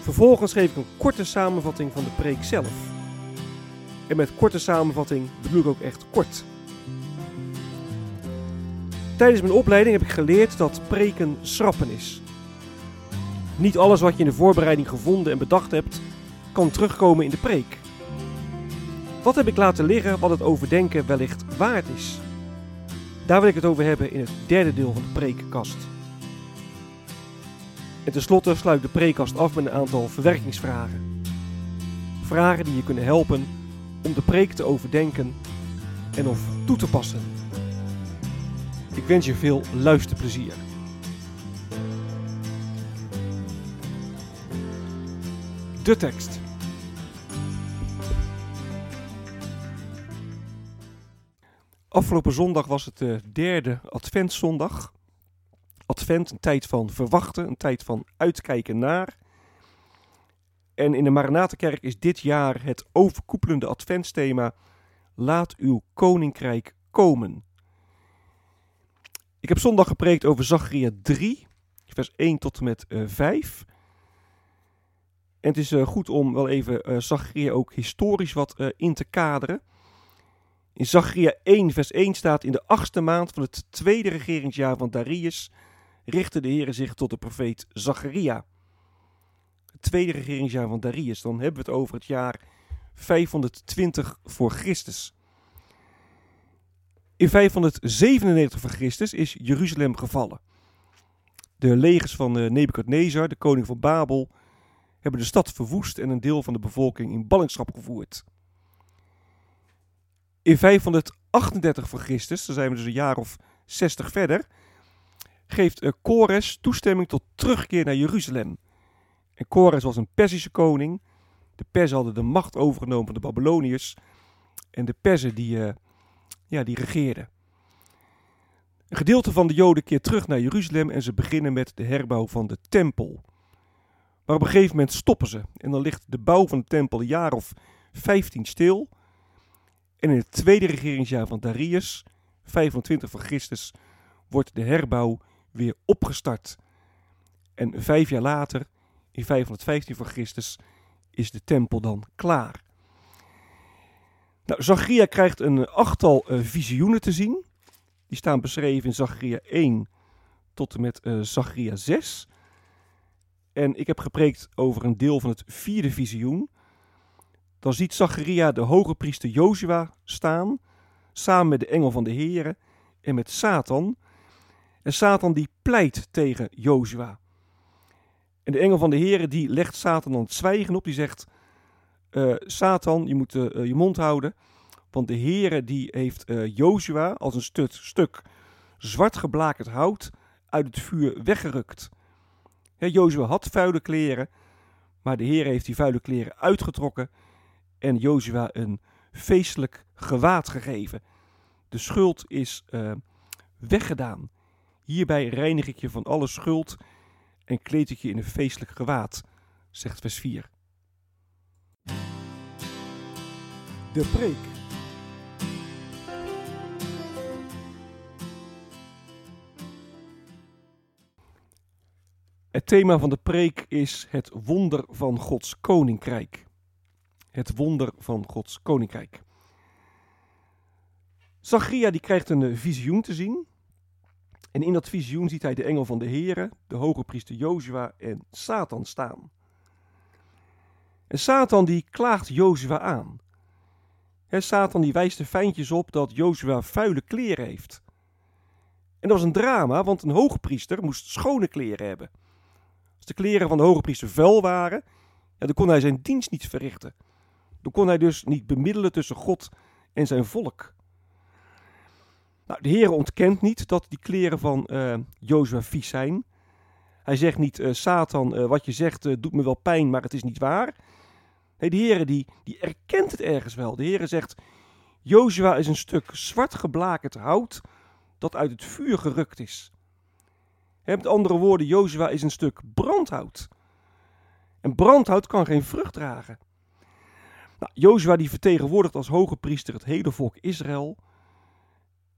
Vervolgens geef ik een korte samenvatting van de preek zelf. En met korte samenvatting bedoel ik ook echt kort. Tijdens mijn opleiding heb ik geleerd dat preken schrappen is. Niet alles wat je in de voorbereiding gevonden en bedacht hebt, kan terugkomen in de preek. Wat heb ik laten liggen wat het overdenken wellicht waard is? Daar wil ik het over hebben in het derde deel van de preekkast. En tenslotte sluit de preekkast af met een aantal verwerkingsvragen. Vragen die je kunnen helpen om de preek te overdenken en of toe te passen. Ik wens je veel luisterplezier. De tekst. Afgelopen zondag was het de derde Adventszondag. Een tijd van verwachten, een tijd van uitkijken naar. En in de Maranatenkerk is dit jaar het overkoepelende adventsthema Laat uw koninkrijk komen. Ik heb zondag gepreekt over Zacharia 3, vers 1 tot en met uh, 5. En het is uh, goed om wel even uh, ook historisch wat in te kaderen. In Zacharia 1, vers 1 staat: In de achtste maand van het tweede regeringsjaar van Darius richtte de Heer zich tot de profeet Zacharia. Het tweede regeringsjaar van Darius, dan hebben we het over het jaar 520 voor Christus. In 597 voor Christus is Jeruzalem gevallen. De legers van Nebukadnezar, de koning van Babel, hebben de stad verwoest en een deel van de bevolking in ballingschap gevoerd. In 538 voor Christus, dan zijn we dus een jaar of 60 verder, geeft Kores toestemming tot terugkeer naar Jeruzalem. En Kores was een Perzische koning. De Perzen hadden de macht overgenomen van de Babyloniërs. En de Perzen die, uh, ja, die regeerden. Een gedeelte van de Joden keert terug naar Jeruzalem en ze beginnen met de herbouw van de tempel. Maar op een gegeven moment stoppen ze en dan ligt de bouw van de tempel een jaar of 15 stil. En in het tweede regeringsjaar van Darius, 25 voor Christus, wordt de herbouw weer opgestart. En vijf jaar later, in 515 voor Christus, is de tempel dan klaar. Nou, Zacharia krijgt een achttal uh, visioenen te zien. Die staan beschreven in Zacharia 1 tot en met uh, Zacharia 6. En ik heb gepreekt over een deel van het vierde visioen. Dan ziet Zacharia de hoge priester Jozua staan, samen met de engel van de Here en met Satan. En Satan die pleit tegen Jozua. En de engel van de Here die legt Satan dan het zwijgen op. Die zegt, uh, Satan, je moet uh, je mond houden. Want de Here die heeft uh, Jozua als een stuk, zwart geblakerd hout uit het vuur weggerukt. Jozua had vuile kleren, maar de Heer heeft die vuile kleren uitgetrokken en Jozua een feestelijk gewaad gegeven. De schuld is weggedaan. Hierbij reinig ik je van alle schuld en kleed ik je in een feestelijk gewaad, zegt vers 4. De preek. Het thema van de preek is het wonder van Gods koninkrijk. Het wonder van Gods koninkrijk. Zachria die krijgt een visioen te zien. En in dat visioen ziet hij de engel van de Here, de hoge priester Jozua en Satan staan. En Satan die klaagt Jozua aan. He, Satan die wijst de fijntjes op dat Jozua vuile kleren heeft. En dat was een drama, want een hoge priester moest schone kleren hebben. Als de kleren van de hoge priester vuil waren, dan kon hij zijn dienst niet verrichten. Dan kon hij dus niet bemiddelen tussen God en zijn volk. Nou, de Heer ontkent niet dat die kleren van uh, Jozua vies zijn. Hij zegt niet, uh, Satan, uh, wat je zegt doet me wel pijn, maar het is niet waar. Nee, de Heer die, die erkent het ergens wel. De Heer zegt, Jozua is een stuk zwart geblakerd hout dat uit het vuur gerukt is. Met andere woorden, Jozua is een stuk brandhout. En brandhout kan geen vrucht dragen. Nou, Jozua die vertegenwoordigt als hoge priester het hele volk Israël.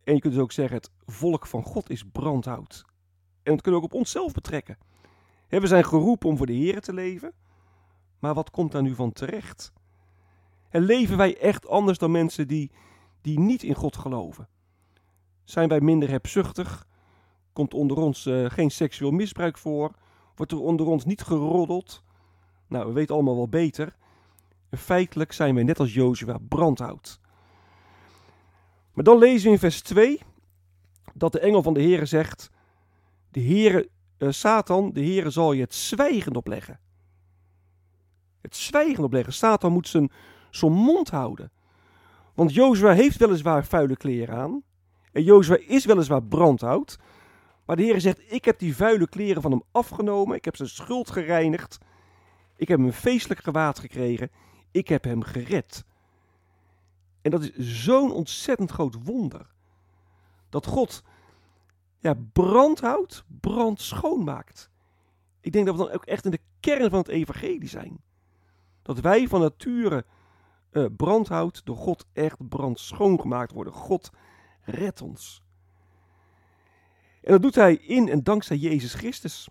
En je kunt dus ook zeggen, het volk van God is brandhout. En dat kunnen we ook op onszelf betrekken. We zijn geroepen om voor de Heer te leven. Maar wat komt daar nu van terecht? En leven wij echt anders dan mensen die, die niet in God geloven? Zijn wij minder hebzuchtig? Komt onder ons uh, geen seksueel misbruik voor? Wordt er onder ons niet geroddeld? Nou, we weten allemaal wel beter. Feitelijk zijn wij net als Jozua brandhout. Maar dan lezen we in vers 2 dat de engel van de Heere zegt: De Heere, uh, Satan, de Heere zal je het zwijgen opleggen. Het zwijgen opleggen. Satan moet zijn, zijn mond houden. Want Jozua heeft weliswaar vuile kleren aan. En Jozua is weliswaar brandhout. Maar de Heer zegt: Ik heb die vuile kleren van hem afgenomen. Ik heb zijn schuld gereinigd. Ik heb hem feestelijk gewaad gekregen. Ik heb hem gered. En dat is zo'n ontzettend groot wonder. Dat God ja, brandhout brand schoonmaakt. Ik denk dat we dan ook echt in de kern van het evangelie zijn. Dat wij van nature uh, brandhout door God echt brand schoongemaakt worden. God redt ons. En dat doet hij in en dankzij Jezus Christus.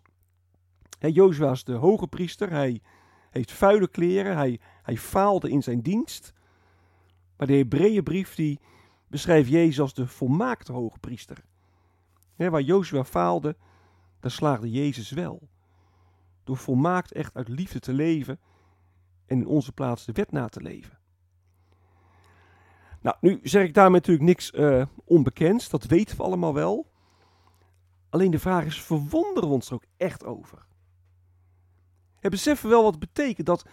Jozua is de hoge priester. Hij heeft vuile kleren. Hij, hij faalde in zijn dienst. Maar de Hebreeënbrief die beschrijft Jezus als de volmaakte hoge priester. waar Jozua faalde, daar slaagde Jezus wel. Door volmaakt echt uit liefde te leven en in onze plaats de wet na te leven. Nou, nu zeg ik daarmee natuurlijk niks uh, onbekends, dat weten we allemaal wel. Alleen de vraag is, verwonderen we ons er ook echt over? We beseffen wel wat het betekent dat,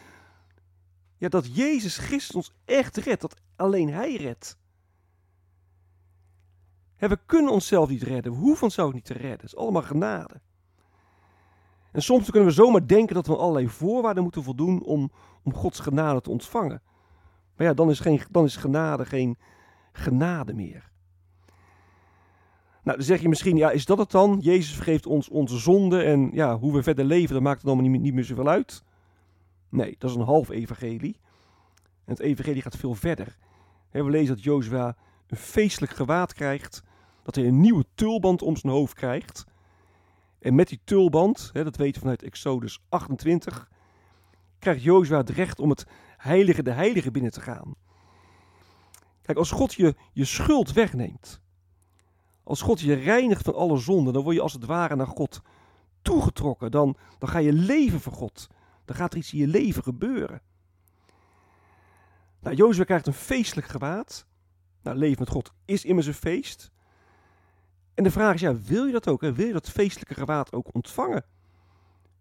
ja, dat Jezus Christus ons echt redt, dat alleen Hij redt. we kunnen onszelf niet redden, we hoeven onszelf niet te redden, het is allemaal genade. En soms kunnen we zomaar denken dat we allerlei voorwaarden moeten voldoen om, om Gods genade te ontvangen. Maar ja, dan is, geen, dan is genade geen genade meer. Nou, dan zeg je misschien, ja, is dat het dan? Jezus vergeeft ons onze zonde en ja, hoe we verder leven, dat maakt het allemaal niet, niet meer zoveel uit. Nee, dat is een half evangelie. En het evangelie gaat veel verder. We lezen dat Jozua een feestelijk gewaad krijgt, dat hij een nieuwe tulband om zijn hoofd krijgt. En met die tulband, dat weten we vanuit Exodus 28, krijgt Jozua het recht om het heilige de heilige binnen te gaan. Kijk, als God je, je schuld wegneemt, als God je reinigt van alle zonden, dan word je als het ware naar God toegetrokken. Dan, dan ga je leven voor God. Dan gaat er iets in je leven gebeuren. Nou, Jozua krijgt een feestelijk gewaad. Nou, leven met God is immers een feest. En de vraag is, ja, wil je dat ook? Wil je dat feestelijke gewaad ook ontvangen?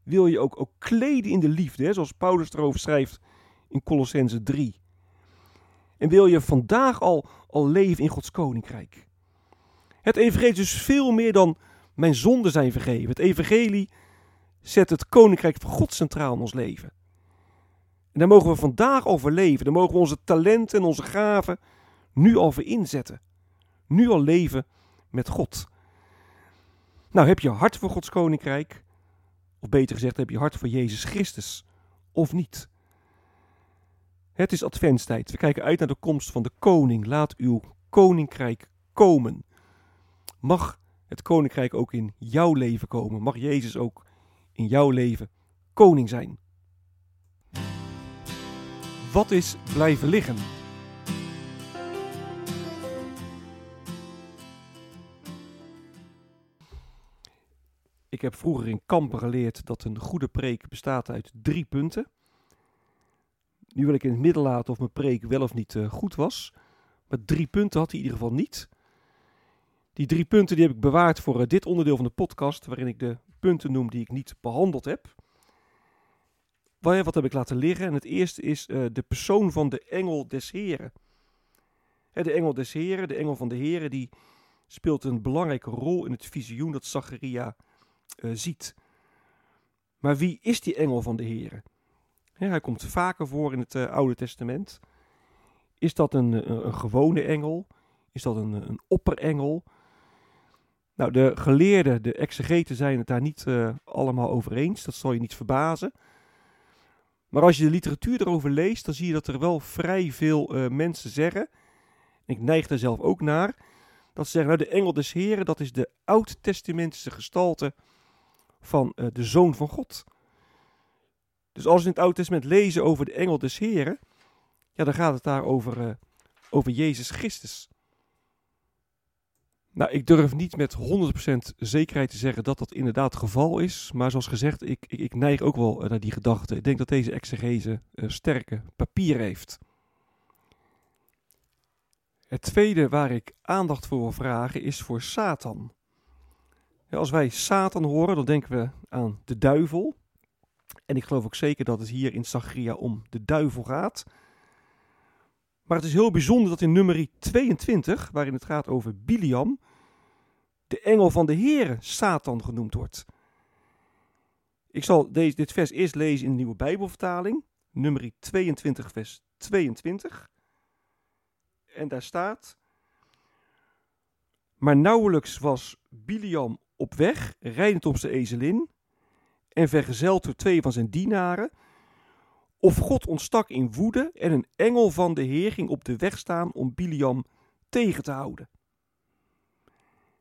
Wil je ook, ook kleden in de liefde, hè? zoals Paulus erover schrijft in Colossense 3? En wil je vandaag al, al leven in Gods koninkrijk? Het evangelie is dus veel meer dan mijn zonden zijn vergeven. Het evangelie zet het koninkrijk van God centraal in ons leven. En daar mogen we vandaag over leven. Daar mogen we onze talenten en onze gaven nu al voor inzetten. Nu al leven met God. Nou, heb je hart voor Gods koninkrijk? Of beter gezegd, heb je hart voor Jezus Christus? Of niet? Het is adventstijd. We kijken uit naar de komst van de koning. Laat uw koninkrijk komen. Mag het koninkrijk ook in jouw leven komen? Mag Jezus ook in jouw leven koning zijn? Wat is blijven liggen? Ik heb vroeger in kampen geleerd dat een goede preek bestaat uit drie punten. Nu wil ik in het midden laten of mijn preek wel of niet uh, goed was. Maar drie punten had hij in ieder geval niet. Die drie punten die heb ik bewaard voor uh, dit onderdeel van de podcast, waarin ik de punten noem die ik niet behandeld heb. Wat heb ik laten liggen? En het eerste is uh, de persoon van de engel des Heren. de engel des Heren, de engel van de Heren, die speelt een belangrijke rol in het visioen dat Zacharia uh, ziet. Maar wie is die engel van de Heren? hij komt vaker voor in het eh, Oude Testament. Is dat een, een, een gewone engel? Is dat een, een opperengel? Nou, de geleerden, de exegeten zijn het daar niet uh, allemaal over eens. Dat zal je niet verbazen. Maar als je de literatuur erover leest, dan zie je dat er wel vrij veel uh, mensen zeggen. ik neig daar zelf ook naar. Dat ze zeggen, nou de engel des Heren, dat is de oud-testamentische gestalte van uh, de Zoon van God. Dus als we in het Oude Testament lezen over de engel des Heren, ja, dan gaat het daar over, over Jezus Christus. Nou, ik durf niet met 100% zekerheid te zeggen dat dat inderdaad het geval is. Maar zoals gezegd, ik, ik, ik neig ook wel naar die gedachte. Ik denk dat deze exegese uh, sterke papier heeft. Het tweede waar ik aandacht voor wil vragen is voor Satan. Ja, als wij Satan horen, dan denken we aan de duivel. En ik geloof ook zeker dat het hier in Zachariah om de duivel gaat. Maar het is heel bijzonder dat in nummer 22, waarin het gaat over Biliam, de engel van de Heere Satan genoemd wordt. Ik zal deze, dit vers eerst lezen in de nieuwe Bijbelvertaling, nummer 22, vers 22. En daar staat: Maar nauwelijks was Biliam op weg, rijdend op zijn ezelin, en vergezeld door twee van zijn dienaren, of God ontstak in woede en een engel van de Heer ging op de weg staan om Biliam tegen te houden.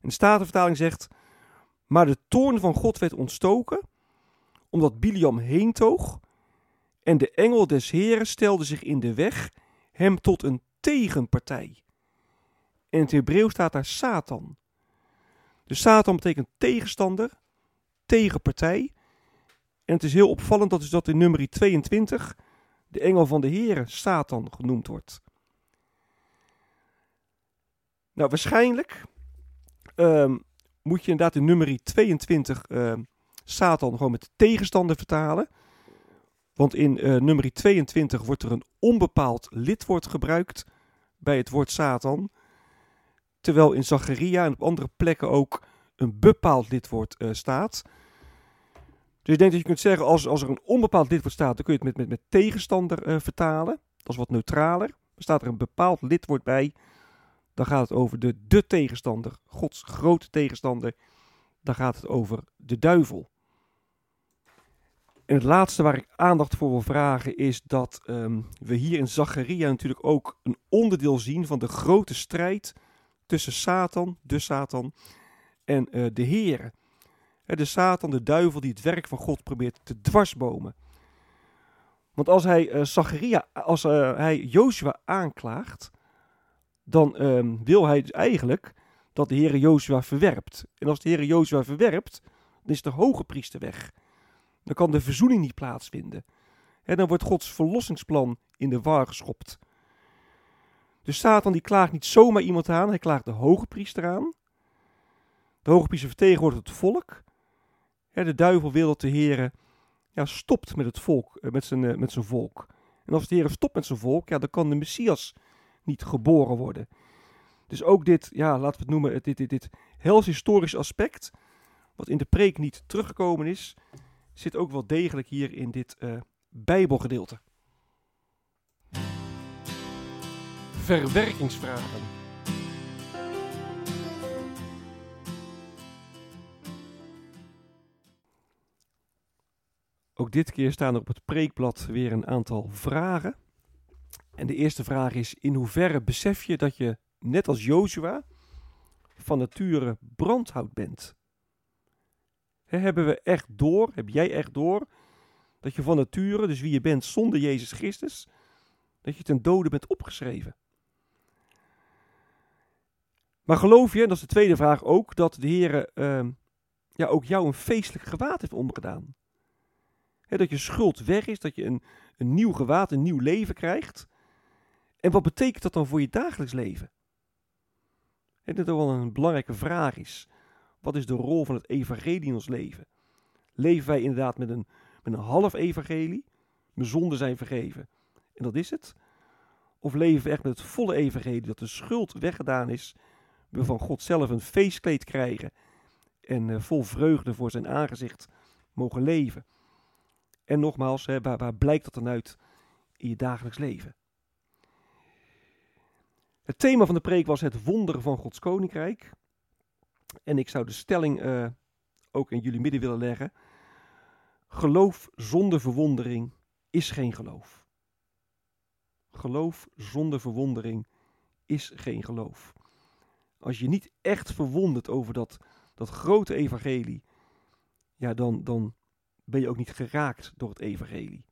De Statenvertaling zegt, maar de toorn van God werd ontstoken, omdat Biliam heen toog, en de engel des Heren stelde zich in de weg, hem tot een tegenpartij. En in het Hebreeuws staat daar Satan. Dus Satan betekent tegenstander, tegenpartij. En het is heel opvallend dat, is dat in nummer 22 de engel van de Heere Satan genoemd wordt. Nou, waarschijnlijk um, moet je inderdaad in nummer 22 uh, Satan gewoon met tegenstander vertalen. Want in uh, nummer 22 wordt er een onbepaald lidwoord gebruikt bij het woord Satan. Terwijl in Zacharia en op andere plekken ook een bepaald lidwoord uh, staat. Dus ik denk dat je kunt zeggen, als, als er een onbepaald lidwoord staat, dan kun je het met, met, met tegenstander uh, vertalen. Dat is wat neutraler. Er staat er een bepaald lidwoord bij, dan gaat het over de, de tegenstander, Gods grote tegenstander. Dan gaat het over de duivel. En het laatste waar ik aandacht voor wil vragen is dat um, we hier in Zacharia natuurlijk ook een onderdeel zien van de grote strijd tussen Satan, de Satan, en uh, de Heer. De Satan, de duivel die het werk van God probeert te dwarsbomen. Want als hij uh, Zacharia, als uh, hij Joshua aanklaagt, dan um, wil hij dus eigenlijk dat de Heere Jozua verwerpt. En als de Heere Jozua verwerpt, dan is de hoge priester weg. Dan kan de verzoening niet plaatsvinden. En dan wordt Gods verlossingsplan in de war geschopt. Dus Satan die klaagt niet zomaar iemand aan, hij klaagt de hoge priester aan. De hoge priester vertegenwoordigt het volk. de duivel wil dat de Heere ja, stopt met het volk, eh, met zijn, eh, met zijn volk. En als de Heere stopt met zijn volk, ja, dan kan de Messias niet geboren worden. Dus ook dit, ja, laten we het noemen, dit, dit, dit hels historisch aspect, wat in de preek niet teruggekomen is, zit ook wel degelijk hier in dit uh, Bijbelgedeelte. Verwerkingsvragen. Ook dit keer staan er op het preekblad weer een aantal vragen. En de eerste vraag is: in hoeverre besef je dat je, net als Joshua, van nature brandhout bent? hebben we echt door, heb jij echt door, dat je van nature, dus wie je bent zonder Jezus Christus, dat je ten dode bent opgeschreven? Maar geloof je, en dat is de tweede vraag ook, dat de Heer uh, ja, ook jou een feestelijk gewaad heeft omgedaan? dat je schuld weg is, dat je een, een nieuw gewaad, een nieuw leven krijgt. En wat betekent dat dan voor je dagelijks leven? En dat wel een belangrijke vraag is. Wat is de rol van het evangelie in ons leven? Leven wij inderdaad met een, met een half evangelie? Mijn zonden zijn vergeven. En dat is het. Of leven we echt met het volle evangelie, dat de schuld weggedaan is, we van God zelf een feestkleed krijgen en uh, vol vreugde voor zijn aangezicht mogen leven. En nogmaals, hè, waar, waar blijkt dat dan uit in je dagelijks leven? Het thema van de preek was het wonderen van Gods koninkrijk. En ik zou de stelling uh, ook in jullie midden willen leggen. Geloof zonder verwondering is geen geloof. Geloof zonder verwondering is geen geloof. Als je niet echt verwondert over dat, dat grote evangelie, ja, dan, dan ben je ook niet geraakt door het evangelie.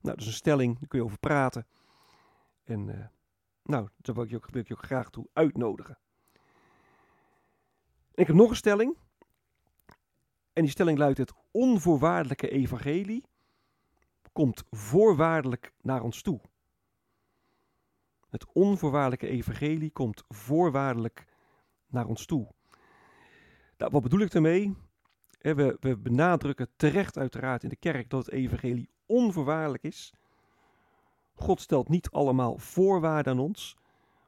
Nou, dat is een stelling, daar kun je over praten. En uh, nou, daar wil ik, je ook, ik ook graag toe uitnodigen. En ik heb nog een stelling. En die stelling luidt: Het onvoorwaardelijke evangelie komt voorwaardelijk naar ons toe. Het onvoorwaardelijke evangelie komt voorwaardelijk naar ons toe. Nou, wat bedoel ik daarmee? We, we benadrukken terecht uiteraard in de kerk dat het evangelie onvoorwaardelijk is. God stelt niet allemaal voorwaarden aan ons.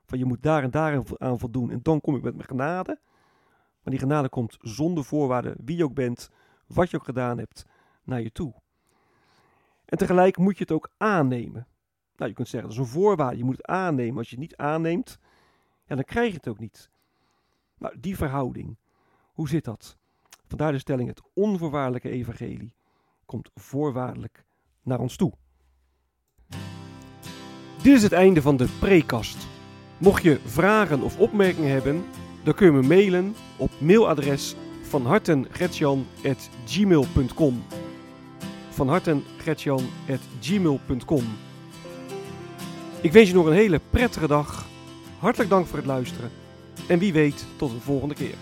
Van je moet daar en daar aan voldoen en dan kom ik met mijn genade. Maar die genade komt zonder voorwaarden, wie je ook bent, wat je ook gedaan hebt, naar je toe. En tegelijk moet je het ook aannemen. Nou, je kunt zeggen dat is een voorwaarde. Je moet het aannemen. Als je het niet aanneemt, dan krijg je het ook niet. Nou, die verhouding, hoe zit dat? Vandaar de stelling: het onvoorwaardelijke evangelie komt voorwaardelijk naar ons toe. Dit is het einde van de prekast. Mocht je vragen of opmerkingen hebben, dan kun je me mailen op mailadres van hartengretjan.gmail.com Ik wens je nog een hele prettige dag. Hartelijk dank voor het luisteren. En wie weet tot een volgende keer.